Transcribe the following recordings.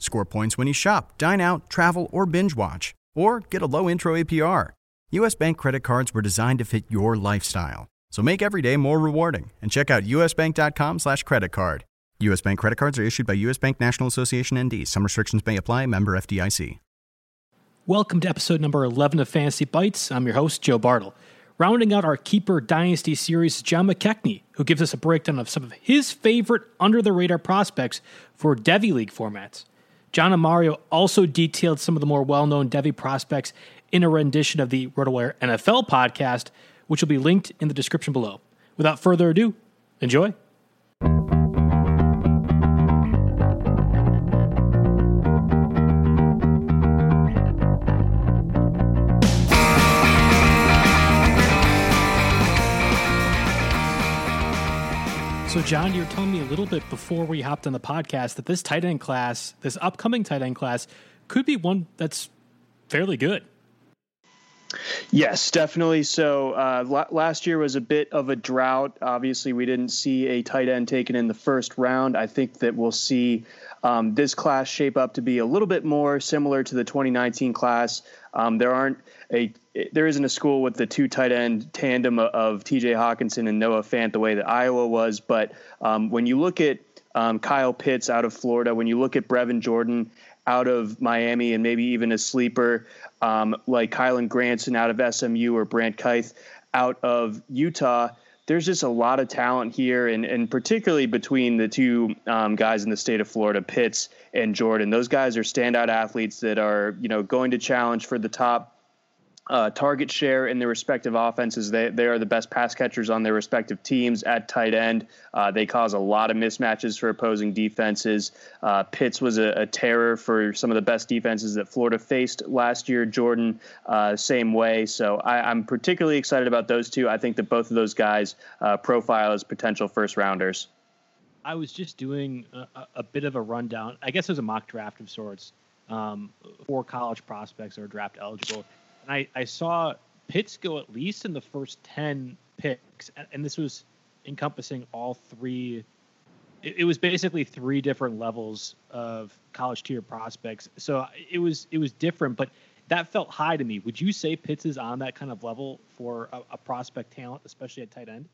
score points when you shop, dine out, travel, or binge watch, or get a low intro APR. U.S. Bank credit cards were designed to fit your lifestyle. So make every day more rewarding and check out usbank.com slash credit card. U.S. Bank credit cards are issued by U.S. Bank National Association ND. Some restrictions may apply. Member FDIC. Welcome to episode number 11 of Fantasy Bites. I'm your host, Joe Bartel. Rounding out our Keeper Dynasty series John McKechnie, who gives us a breakdown of some of his favorite under the radar prospects for Devy League formats. John and Mario also detailed some of the more well known Devy prospects in a rendition of the RotoWire NFL podcast, which will be linked in the description below. Without further ado, enjoy. So, John, you were telling me a little bit before we hopped on the podcast that this tight end class, this upcoming tight end class, could be one that's fairly good. Yes, definitely. So uh, last year was a bit of a drought. Obviously, we didn't see a tight end taken in the first round. I think that we'll see um, this class shape up to be a little bit more similar to the 2019 class. Um, there aren't a there isn't a school with the two tight end tandem of T.J. Hockenson and Noah Fant the way that Iowa was, but um, when you look at um, Kyle Pitts out of Florida, when you look at Brevin Jordan out of Miami, and maybe even a sleeper um, like Kylen Granson out of SMU or Brant Kuithe out of Utah there's just a lot of talent here, and, and particularly between the two um, guys in the state of Florida, Pitts and Jordan. Those guys are standout athletes that are, you know, going to challenge for the top uh, target share in their respective offenses. They, they are the best pass catchers on their respective teams at tight end. Uh, they cause a lot of mismatches for opposing defenses. Uh, Pitts was a, a, terror for some of the best defenses that Florida faced last year. Jordan, uh, same way. So I, am particularly excited about those two. I think that both of those guys uh, profile as potential first rounders. I was just doing a, a, bit of a rundown. I guess it was a mock draft of sorts um, for college prospects or draft eligible I, I saw Pitts go at least in the first 10 picks, and, this was encompassing all three. It, it, was basically three different levels of college tier prospects. So it was it was different, but that felt high to me. Would you say Pitts is on that kind of level for a, a prospect talent, especially at tight end?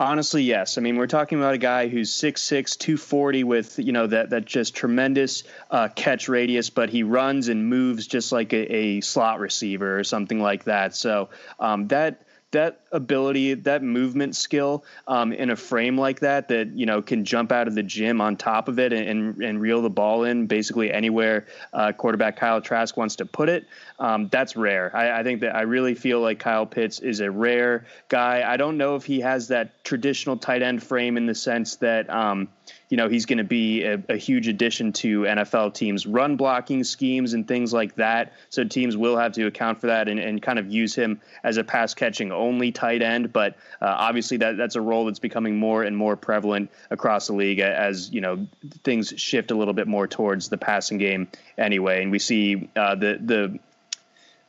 Honestly, yes. I mean, we're talking about a guy who's 6'6", 240 with, you know, that, that just tremendous uh, catch radius, but he runs and moves just like a, a slot receiver or something like that. So um, that that ability, that movement skill um, in a frame like that, that you know can jump out of the gym on top of it and and, and reel the ball in basically anywhere uh, quarterback Kyle Trask wants to put it. Um, that's rare. I, I, think that I really feel like Kyle Pitts is a rare guy. I don't know if he has that traditional tight end frame in the sense that. Um, you know he's going to be a, a, huge addition to NFL teams' run blocking schemes and things like that. So teams will have to account for that and, and kind of use him as a pass catching only tight end. But uh, obviously that that's a role that's becoming more and more prevalent across the league as you know things shift a little bit more towards the passing game anyway. And we see uh, the the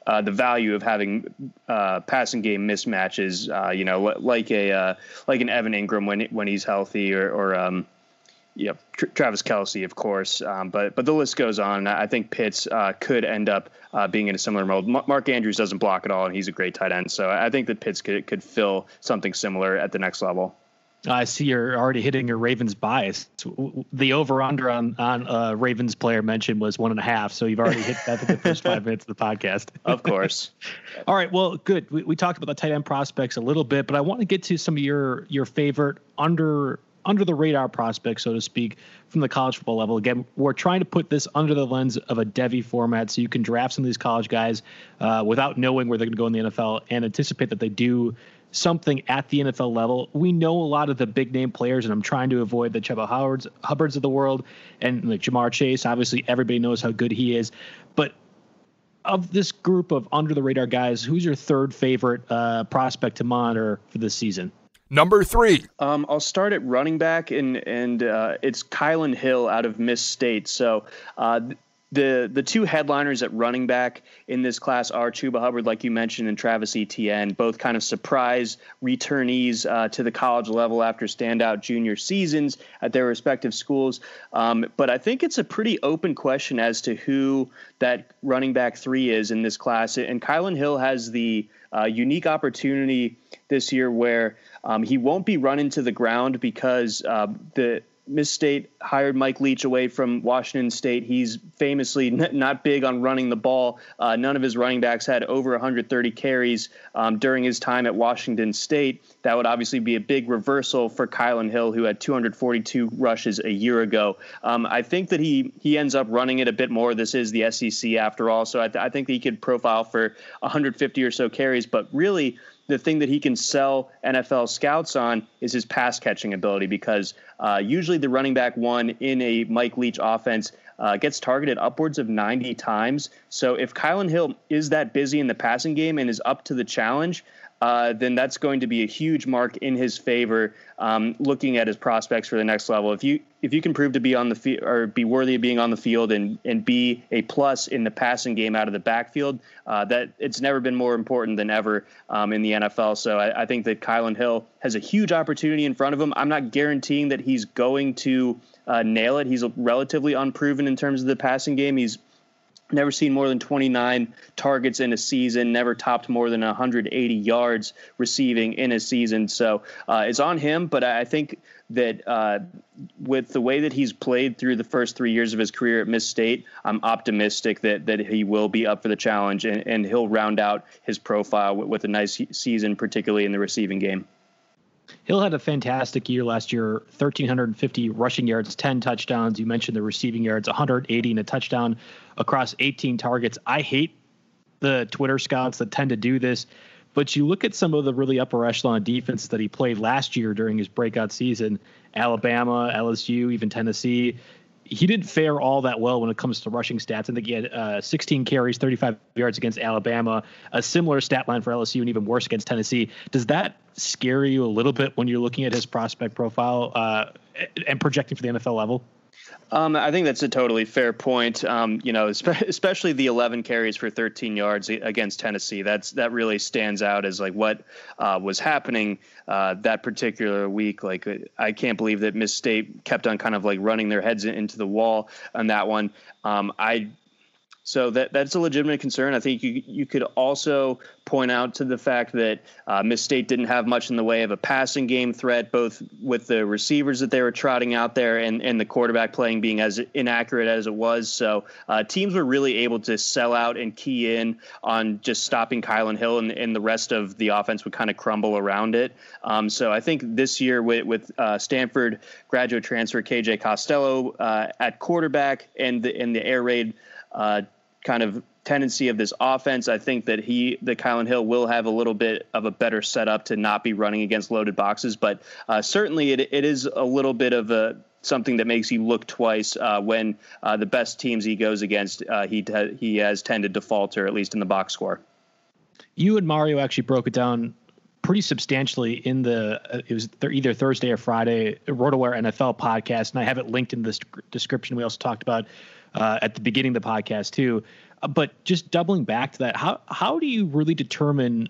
uh, the value of having uh, passing game mismatches. Uh, you know, like a uh, like an Evan Engram when when he's healthy, or, or um, yeah, Travis Kelce, of course. Um, but but the list goes on. I think Pitts uh, could end up uh, being in a similar mold. Mark Andrews doesn't block at all, and he's a great tight end. So I think that Pitts could could fill something similar at the next level. I see you're already hitting your Ravens bias. The over under on on uh, Ravens player mentioned was one and a half, so you've already hit that in the first five minutes of the podcast. Of course. All right. Well, good. We, we talked about the tight end prospects a little bit, but I want to get to some of your your favorite under under the radar prospects, so to speak, from the college football level. Again, we're trying to put this under the lens of a Devy format, so you can draft some of these college guys uh, without knowing where they're going to go in the NFL and anticipate that they do something at the NFL level. We know a lot of the big name players, and I'm trying to avoid the Chuba Howard's, Hubbards of the world and like Ja'Marr Chase. Obviously, everybody knows how good he is. But of this group of under the radar guys, who's your third favorite uh, prospect to monitor for this season? Number three. Um, I'll start at running back, and and uh, it's Kylin Hill out of Miss State. So uh, the the two headliners at running back in this class are Chuba Hubbard, like you mentioned, and Travis Etienne, both kind of surprise returnees uh, to the college level after standout junior seasons at their respective schools. Um, but I think it's a pretty open question as to who that running back three is in this class. And Kylin Hill has the uh, unique opportunity this year where um, he won't be run into the ground because uh, the Miss State hired Mike Leach away from Washington State. He's famously not big on running the ball. Uh, none of his running backs had over 130 carries um, during his time at Washington State. That would obviously be a big reversal for Kylin Hill, who had 242 rushes a year ago. Um, I think that he he ends up running it a bit more. This is the SEC after all, so I, th- I think he could profile for 150 or so carries. But really, the thing that he can sell NFL scouts on is his pass catching ability because uh, usually the running back one in a Mike Leach offense uh, gets targeted upwards of 90 times. So if Kylin Hill is that busy in the passing game and is up to the challenge, uh, then that's going to be a huge mark in his favor. Um, looking at his prospects for the next level, if you if you can prove to be on the field or be worthy of being on the field and and be a plus in the passing game out of the backfield, uh, that it's never been more important than ever um, in the NFL. So I, I think that Kylin Hill has a huge opportunity in front of him. I'm not guaranteeing that he's going to uh, nail it. He's relatively unproven in terms of the passing game. He's never seen more than 29 targets in a season, never topped more than 180 yards receiving in a season. So uh, it's on him, but I think that uh, with the way that he's played through the first three years of his career at Miss State, I'm optimistic that that he will be up for the challenge and, and he'll round out his profile with, with a nice season, particularly in the receiving game. Hill had a fantastic year last year 1,350 rushing yards, 10 touchdowns. You mentioned the receiving yards, 180 and a touchdown across 18 targets. I hate the Twitter scouts that tend to do this, but you look at some of the really upper echelon defense that he played last year during his breakout season Alabama, LSU, even Tennessee he didn't fare all that well when it comes to rushing stats. I think he had uh, 16 carries, 35 yards against Alabama, a similar stat line for LSU, and even worse against Tennessee. Does that scare you a little bit when you're looking at his prospect profile uh, and projecting for the NFL level? Um, I think that's a totally fair point. Um, you know, especially the 11 carries for 13 yards against Tennessee. That's that really stands out as like what uh, was happening uh, that particular week. Like I can't believe that Miss State kept on kind of like running their heads into the wall on that one. Um, I so that that's a legitimate concern. I think you you could also point out to the fact that uh, Miss State didn't have much in the way of a passing game threat, both with the receivers that they were trotting out there and, and the quarterback playing being as inaccurate as it was. So uh, teams were really able to sell out and key in on just stopping Kylin Hill, and, and the rest of the offense would kind of crumble around it. Um, so I think this year with, with uh, Stanford graduate transfer KJ Costello uh, at quarterback and the, and the air raid uh, kind of tendency of this offense. I think that he, that Kylin Hill, will have a little bit of a better setup to not be running against loaded boxes. But uh, certainly, it, it is a little bit of a something that makes you look twice uh, when uh, the best teams he goes against, uh, he he has tended to falter at least in the box score. You and Mario actually broke it down pretty substantially in the uh, it was th- either Thursday or Friday RotoWire NFL podcast, and I have it linked in the description. We also talked about uh, at the beginning of the podcast too. Uh, but just doubling back to that, how how do you really determine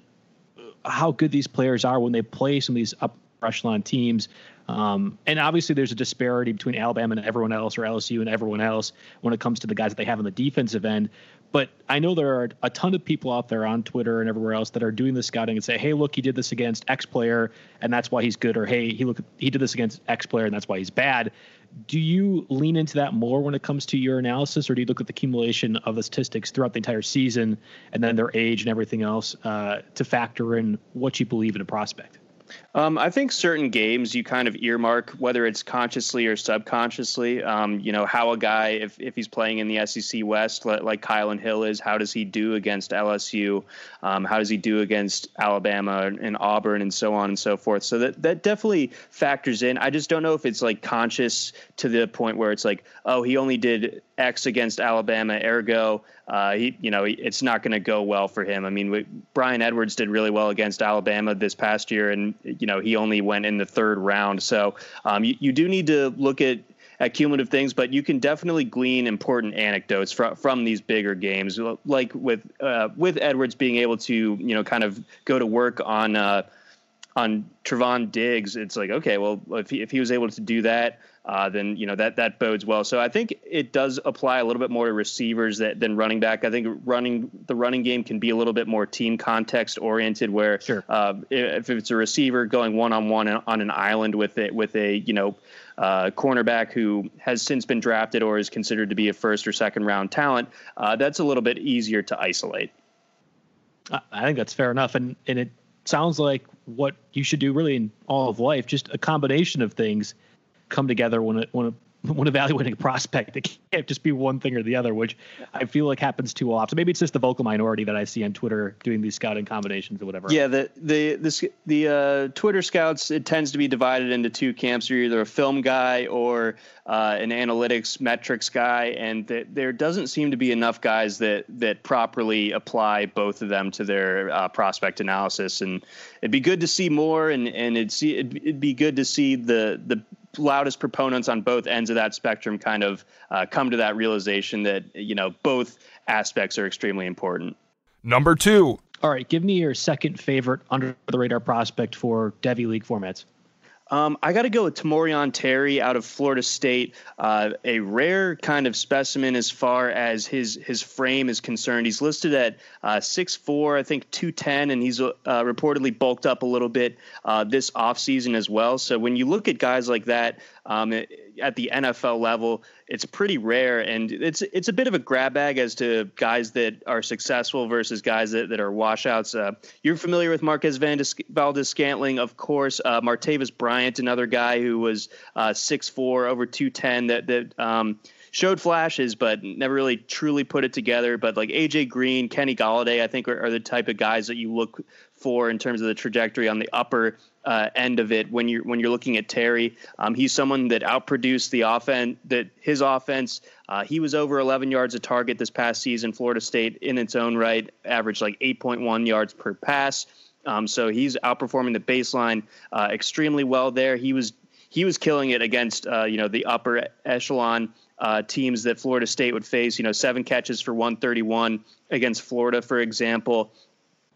how good these players are when they play some of these upper echelon teams? Um, and obviously, there's a disparity between Alabama and everyone else, or LSU and everyone else, when it comes to the guys that they have on the defensive end. But I know there are a ton of people out there on Twitter and everywhere else that are doing the scouting and say, "Hey, look, he did this against X player, and that's why he's good," or "Hey, he look he did this against X player, and that's why he's bad." Do you lean into that more when it comes to your analysis, or do you look at the accumulation of the statistics throughout the entire season and then their age and everything else uh, to factor in what you believe in a prospect? Um, I think certain games you kind of earmark, whether it's consciously or subconsciously. Um, you know, how a guy, if, if he's playing in the SEC West, like Kylin Hill is, how does he do against LSU? Um, how does he do against Alabama and Auburn and so on and so forth? So that, that definitely factors in. I just don't know if it's like conscious to the point where it's like, oh, he only did X against Alabama, ergo, uh, he, you know, it's not going to go well for him. I mean, we, Bryan Edwards did really well against Alabama this past year, and you know, he only went in the third round. So um, you, you do need to look at at cumulative things, but you can definitely glean important anecdotes from from these bigger games, like with uh, with Edwards being able to you know kind of go to work on uh, on Trevon Diggs. It's like okay, well if he, if he was able to do that uh, then you know that that bodes well. So I think it does apply a little bit more to receivers that, than running back. I think running the running game can be a little bit more team context oriented. Where sure. uh, if it's a receiver going one on one on an island with it with a you know uh, cornerback who has since been drafted or is considered to be a first or second round talent, uh, that's a little bit easier to isolate. I think that's fair enough, and and it sounds like what you should do really in all of life, just a combination of things come together when it when it when evaluating a prospect. It can't just be one thing or the other, which I feel like happens too often. Maybe it's just the vocal minority that I see on Twitter doing these scouting combinations or whatever. Yeah, the the the, the uh, Twitter scouts it tends to be divided into two camps. You're either a film guy or uh, an analytics metrics guy, and th- there doesn't seem to be enough guys that that properly apply both of them to their uh, prospect analysis. And it'd be good to see more, and and it'd see it'd, it'd be good to see the the loudest proponents on both ends of that spectrum kind of uh, come to that realization that you know both aspects are extremely important. Number two. All right, give me your second favorite under the radar prospect for Devy League formats. Um, I got to go with Tamorrion Terry out of Florida State. Uh, a rare kind of specimen as far as his his frame is concerned. He's listed at uh, 6'4", I think 210, and he's uh, reportedly bulked up a little bit uh, this offseason as well. So when you look at guys like that, um, at the NFL level, it's pretty rare, and it's it's a bit of a grab bag as to guys that are successful versus guys that, that are washouts. Uh, you're familiar with Marquez Valdes Scantling, of course. Uh, Martavis Bryant, another guy who was uh, 6'4", over 210, that that um, showed flashes, but never really truly put it together. But like AJ Green, Kenny Golladay, I think are, are the type of guys that you look for in terms of the trajectory on the upper uh, end of it when you're when you're looking at Terry. Um, he's someone that outproduced the offense. That his offense, uh, he was over 11 yards a target this past season. Florida State, in its own right, averaged like 8.1 yards per pass. Um, so he's outperforming the baseline uh, extremely well there. He was he was killing it against uh, you know the upper echelon uh, teams that Florida State would face. You know, seven catches for 131 against Florida, for example.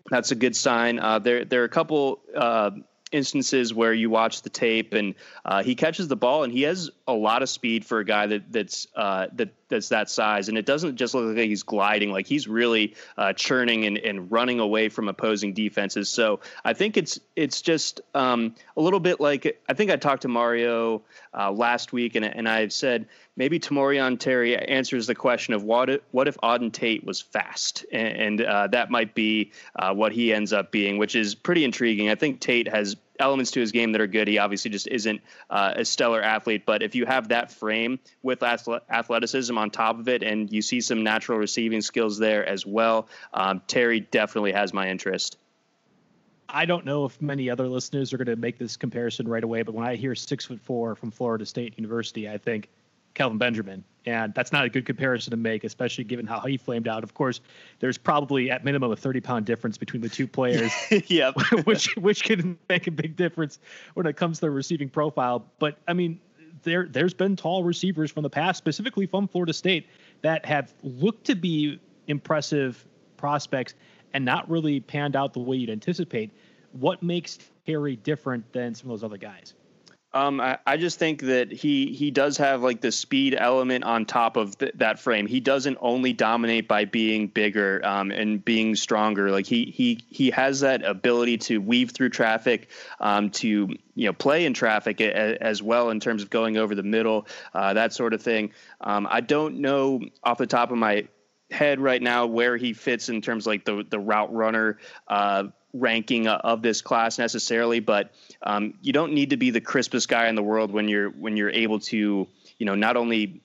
That's a good sign. Uh, there, there are a couple uh, instances where you watch the tape and uh, he catches the ball and he has a lot of speed for a guy that that's uh, that that's that size. And it doesn't just look like he's gliding like he's really uh, churning and, and running away from opposing defenses. So I think it's it's just um, a little bit like I think I talked to Mario uh, last week and and I've said maybe Tamorrion Terry answers the question of what if, what if Auden Tate was fast, and, and uh, that might be uh, what he ends up being, which is pretty intriguing. I think Tate has elements to his game that are good. He obviously just isn't uh, a stellar athlete, but if you have that frame with athleticism on top of it, and you see some natural receiving skills there as well, um, Terry definitely has my interest. I don't know if many other listeners are going to make this comparison right away, but when I hear six foot four from Florida State University, I think Kelvin Benjamin. And that's not a good comparison to make, especially given how he flamed out. Of course, there's probably at minimum a 30 pound difference between the two players. yeah. which which can make a big difference when it comes to the receiving profile. But I mean, there there's been tall receivers from the past, specifically from Florida State, that have looked to be impressive prospects and not really panned out the way you'd anticipate. What makes Terry different than some of those other guys? Um, I, I, just think that he he does have like the speed element on top of th- that frame. He doesn't only dominate by being bigger um, and being stronger. Like he he he has that ability to weave through traffic, um, to you know play in traffic a, as well in terms of going over the middle, uh, that sort of thing. Um, I don't know off the top of my head right now where he fits in terms of like the the route runner. Uh, ranking of this class necessarily, but um, you don't need to be the crispest guy in the world when you're when you're able to you know not only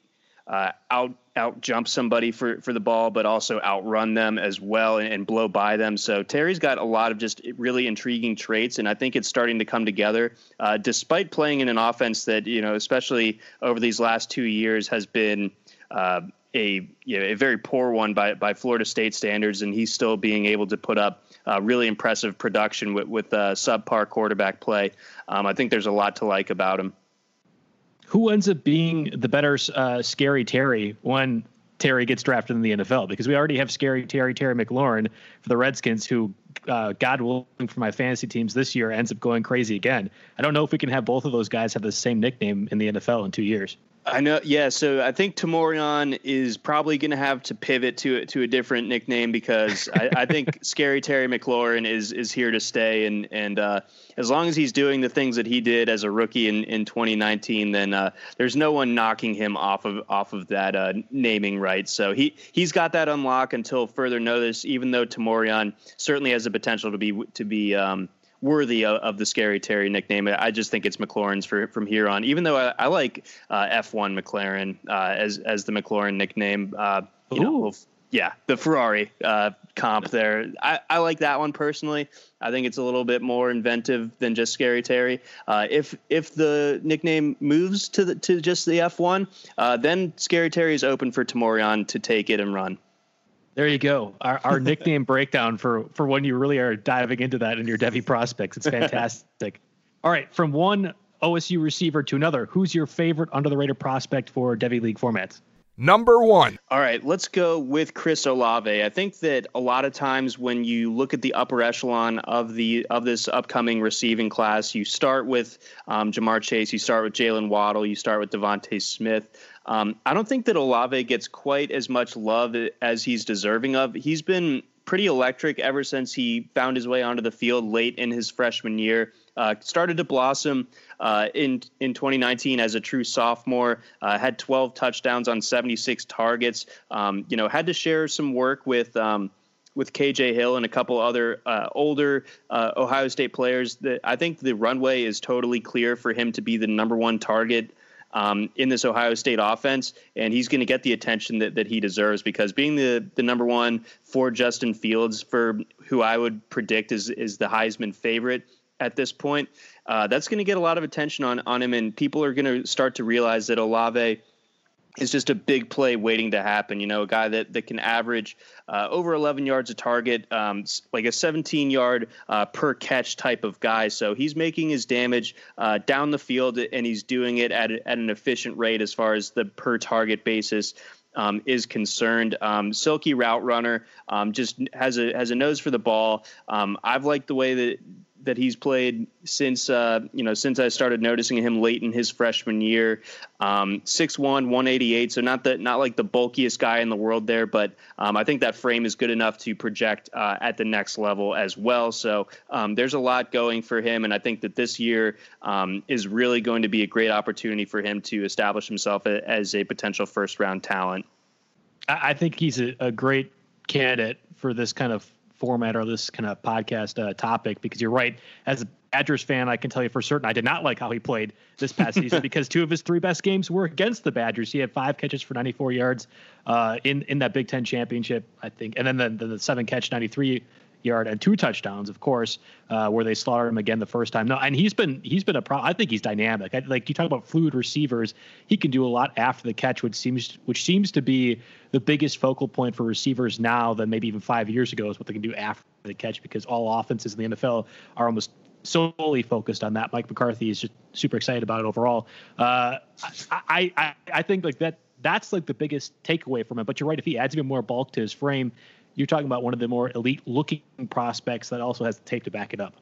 uh, out out jump somebody for for the ball, but also outrun them as well and, and, blow by them. So Terry's got a lot of just really intriguing traits, and I think it's starting to come together. Uh, despite playing in an offense that you know, especially over these last two years, has been uh, a you know, a very poor one by by Florida State standards, and he's still being able to put up uh, really impressive production with with uh, subpar quarterback play. Um, I think there's a lot to like about him. Who ends up being the better uh, scary Terry when Terry gets drafted in the NFL? Because we already have scary Terry Terry McLaurin for the Redskins, who uh, God willing for my fantasy teams this year ends up going crazy again. I don't know if we can have both of those guys have the same nickname in the NFL in two years. I know, yeah. So I think Tamorrion is probably going to have to pivot to to a different nickname because I, I, think Scary Terry McLaurin is is here to stay, and and uh, as long as he's doing the things that he did as a rookie in, in 2019, then uh, there's no one knocking him off of off of that uh, naming right. So he he's got that unlock until further notice. Even though Tamorrion certainly has the potential to be to be um, worthy of, of, the Scary Terry nickname. I just think it's McLaurin's for, from here on. Even though I, I like uh, F1 McLaren uh, as as the McLaurin nickname. Uh, you know, yeah, the Ferrari uh, comp there. I, I like that one personally. I think it's a little bit more inventive than just Scary Terry. Uh, if if the nickname moves to the to just the F1, uh, then Scary Terry is open for Tamorrion to take it and run. There you go. Our, our nickname breakdown for for when you really are diving into that in your Devy prospects. It's fantastic. All right, from one OSU receiver to another, who's your favorite under the radar prospect for Devy League formats? Number one. All right, let's go with Chris Olave. I think that a lot of times when you look at the upper echelon of the of this upcoming receiving class, you start with um, Ja'Marr Chase, you start with Jaylen Waddle, you start with DeVonta Smith. Um, I don't think that Olave gets quite as much love as he's deserving of. He's been pretty electric ever since he found his way onto the field late in his freshman year. Uh, started to blossom uh, in in 2019 as a true sophomore. Uh, had 12 touchdowns on 76 targets. Um, you know, had to share some work with. Um, with KJ Hill and a couple other uh, older uh, Ohio State players, that I think the runway is totally clear for him to be the number one target um, in this Ohio State offense, and he's going to get the attention that, that he deserves because being the, the number one for Justin Fields, for who I would predict is is the Heisman favorite at this point, uh, that's going to get a lot of attention on on him, and people are going to start to realize that Olave is just a big play waiting to happen. You know, a guy that, that can average uh, over 11 yards a target, um, like a 17 yard uh, per catch type of guy. So he's making his damage uh, down the field and he's doing it at, at an efficient rate as far as the per target basis. Um, is concerned. Um, silky route runner, um, just has a has a nose for the ball. Um, I've liked the way that that he's played since uh, you know since I started noticing him late in his freshman year. Um, 6'1", 188, so not the not like the bulkiest guy in the world there, but um, I think that frame is good enough to project uh, at the next level as well. So um, there's a lot going for him, and I think that this year um, is really going to be a great opportunity for him to establish himself as a potential first round talent. I think he's a, a great candidate for this kind of format or this kind of podcast uh, topic because you're right. As a Badgers fan, I can tell you for certain I did not like how he played this past season because two of his three best games were against the Badgers. He had five catches for 94 yards uh, in in that Big Ten championship, I think, and then the, the, the seven catch 93 yard and two touchdowns, of course, uh, where they slaughtered him again the first time. No, and he's been he's been a pro. I think he's dynamic. I, like you talk about fluid receivers, he can do a lot after the catch, which seems which seems to be the biggest focal point for receivers now than maybe even five years ago is what they can do after the catch because all offenses in the NFL are almost solely focused on that. Mike McCarthy is just super excited about it overall. Uh, I, I I think like that that's like the biggest takeaway from it. But you're right. If he adds even more bulk to his frame, you're talking about one of the more elite looking prospects that also has the tape to back it up.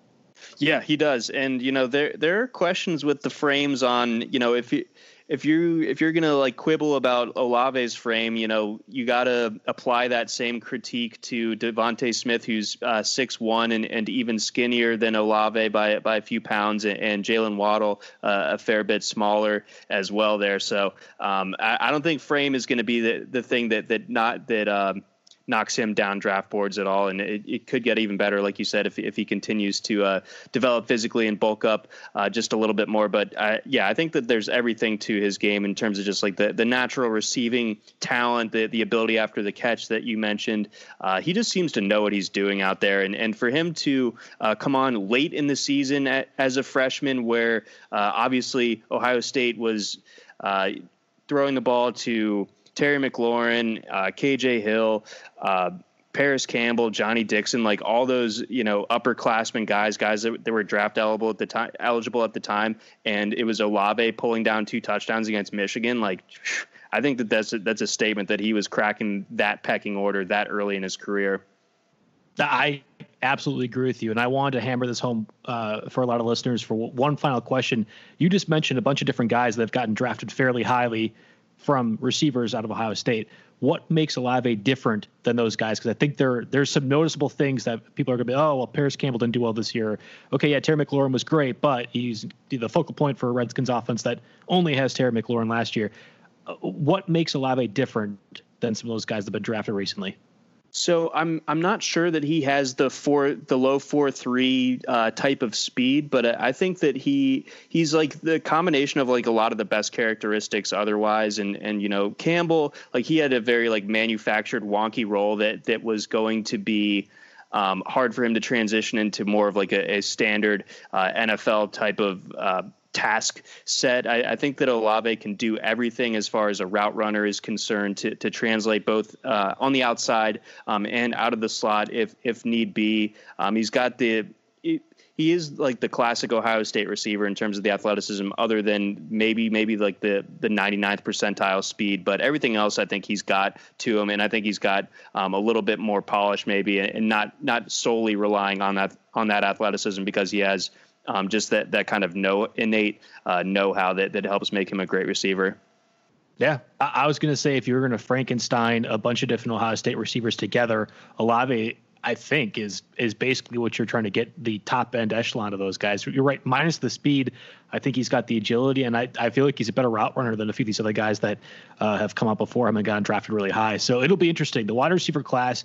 Yeah, he does. And you know, there there are questions with the frames on, you know, if you if you if you're gonna like quibble about Olave's frame, you know, you gotta apply that same critique to DeVonta Smith, who's uh, six one and, and even skinnier than Olave by by a few pounds, and, and Jaylen Waddle uh, a fair bit smaller as well there. So um, I, I, don't think frame is going to be the the thing that that not that. Um, knocks him down draft boards at all. And it, it could get even better, like you said, if, if he continues to uh, develop physically and bulk up uh, just a little bit more. But uh, yeah, I think that there's everything to his game in terms of just like the, the natural receiving talent, the, the ability after the catch that you mentioned. Uh, he just seems to know what he's doing out there. And, and for him to uh, come on late in the season at, as a freshman, where uh, obviously Ohio State was throwing the ball to Terry McLaurin, uh, KJ Hill, uh, Parris Campbell, Johnny Dixon, like all those, you know, upperclassmen guys, guys that, that, were draft eligible at the time, eligible at the time, and it was Olave pulling down two touchdowns against Michigan. Like, I think that that's a, that's a statement that he was cracking that pecking order that early in his career. I absolutely agree with you, and I wanted to hammer this home uh, for a lot of listeners. For one final question, you just mentioned a bunch of different guys that have gotten drafted fairly highly from receivers out of Ohio State. What makes Olave different than those guys? Because I think there there's some noticeable things that people are going to be, oh, well, Parris Campbell didn't do well this year. Okay, yeah, Terry McLaurin was great, but he's the focal point for a Redskins offense that only has Terry McLaurin last year. Uh, what makes Olave different than some of those guys that have been drafted recently? So I'm I'm not sure that he has the four the low four three uh, type of speed, but I think that he he's like the combination of like a lot of the best characteristics otherwise, and and you know Campbell like he had a very like manufactured wonky role that that was going to be. Um, hard for him to transition into more of like a, a standard uh, NFL type of uh, task set. I, I, think that Olave can do everything as far as a route runner is concerned to, to translate both uh, on the outside um, and out of the slot if if need be. Um, he's got the he is like the classic Ohio State receiver in terms of the athleticism, other than maybe maybe like the the 99th percentile speed, but everything else I think he's got to him, and I think he's got um, a little bit more polish maybe, and not not solely relying on that on that athleticism because he has um, just that that kind of know innate uh, know how that that helps make him a great receiver. Yeah, I, I was going to say if you were going to Frankenstein a bunch of different Ohio State receivers together, Olave I think is is basically what you're trying to get the top end echelon of those guys. You're right, minus the speed. I think he's got the agility, and I, I feel like he's a better route runner than a few of these other guys that uh, have come up before him and gotten drafted really high. So it'll be interesting. The wide receiver class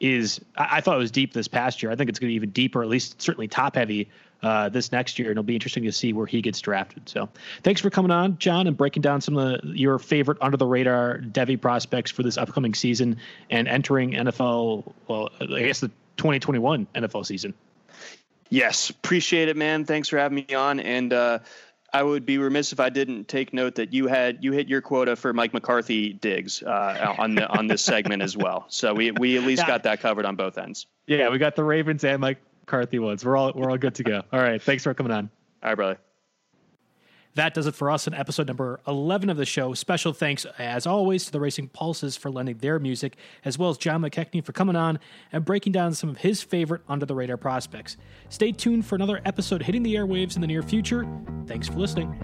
is I, I thought it was deep this past year. I think it's going to be even deeper, at least certainly top heavy uh, this next year, and it'll be interesting to see where he gets drafted. So, thanks for coming on, John, and breaking down some of the, your favorite under the radar Devy prospects for this upcoming season and entering NFL. Well, I guess the 2021 NFL season. Yes, appreciate it, man. Thanks for having me on, and uh, I would be remiss if I didn't take note that you had you hit your quota for Mike McCarthy digs uh, on the on this segment as well. So we we at least yeah. got that covered on both ends. Yeah, we got the Ravens and Mike McCarthy ones. We're all we're all good to go. All right, thanks for coming on. All right, brother. That does it for us in episode number 11 of the show. Special thanks, as always, to the Racing Pulses for lending their music, as well as John McKechnie for coming on and breaking down some of his favorite under the radar prospects. Stay tuned for another episode hitting the airwaves in the near future. Thanks for listening.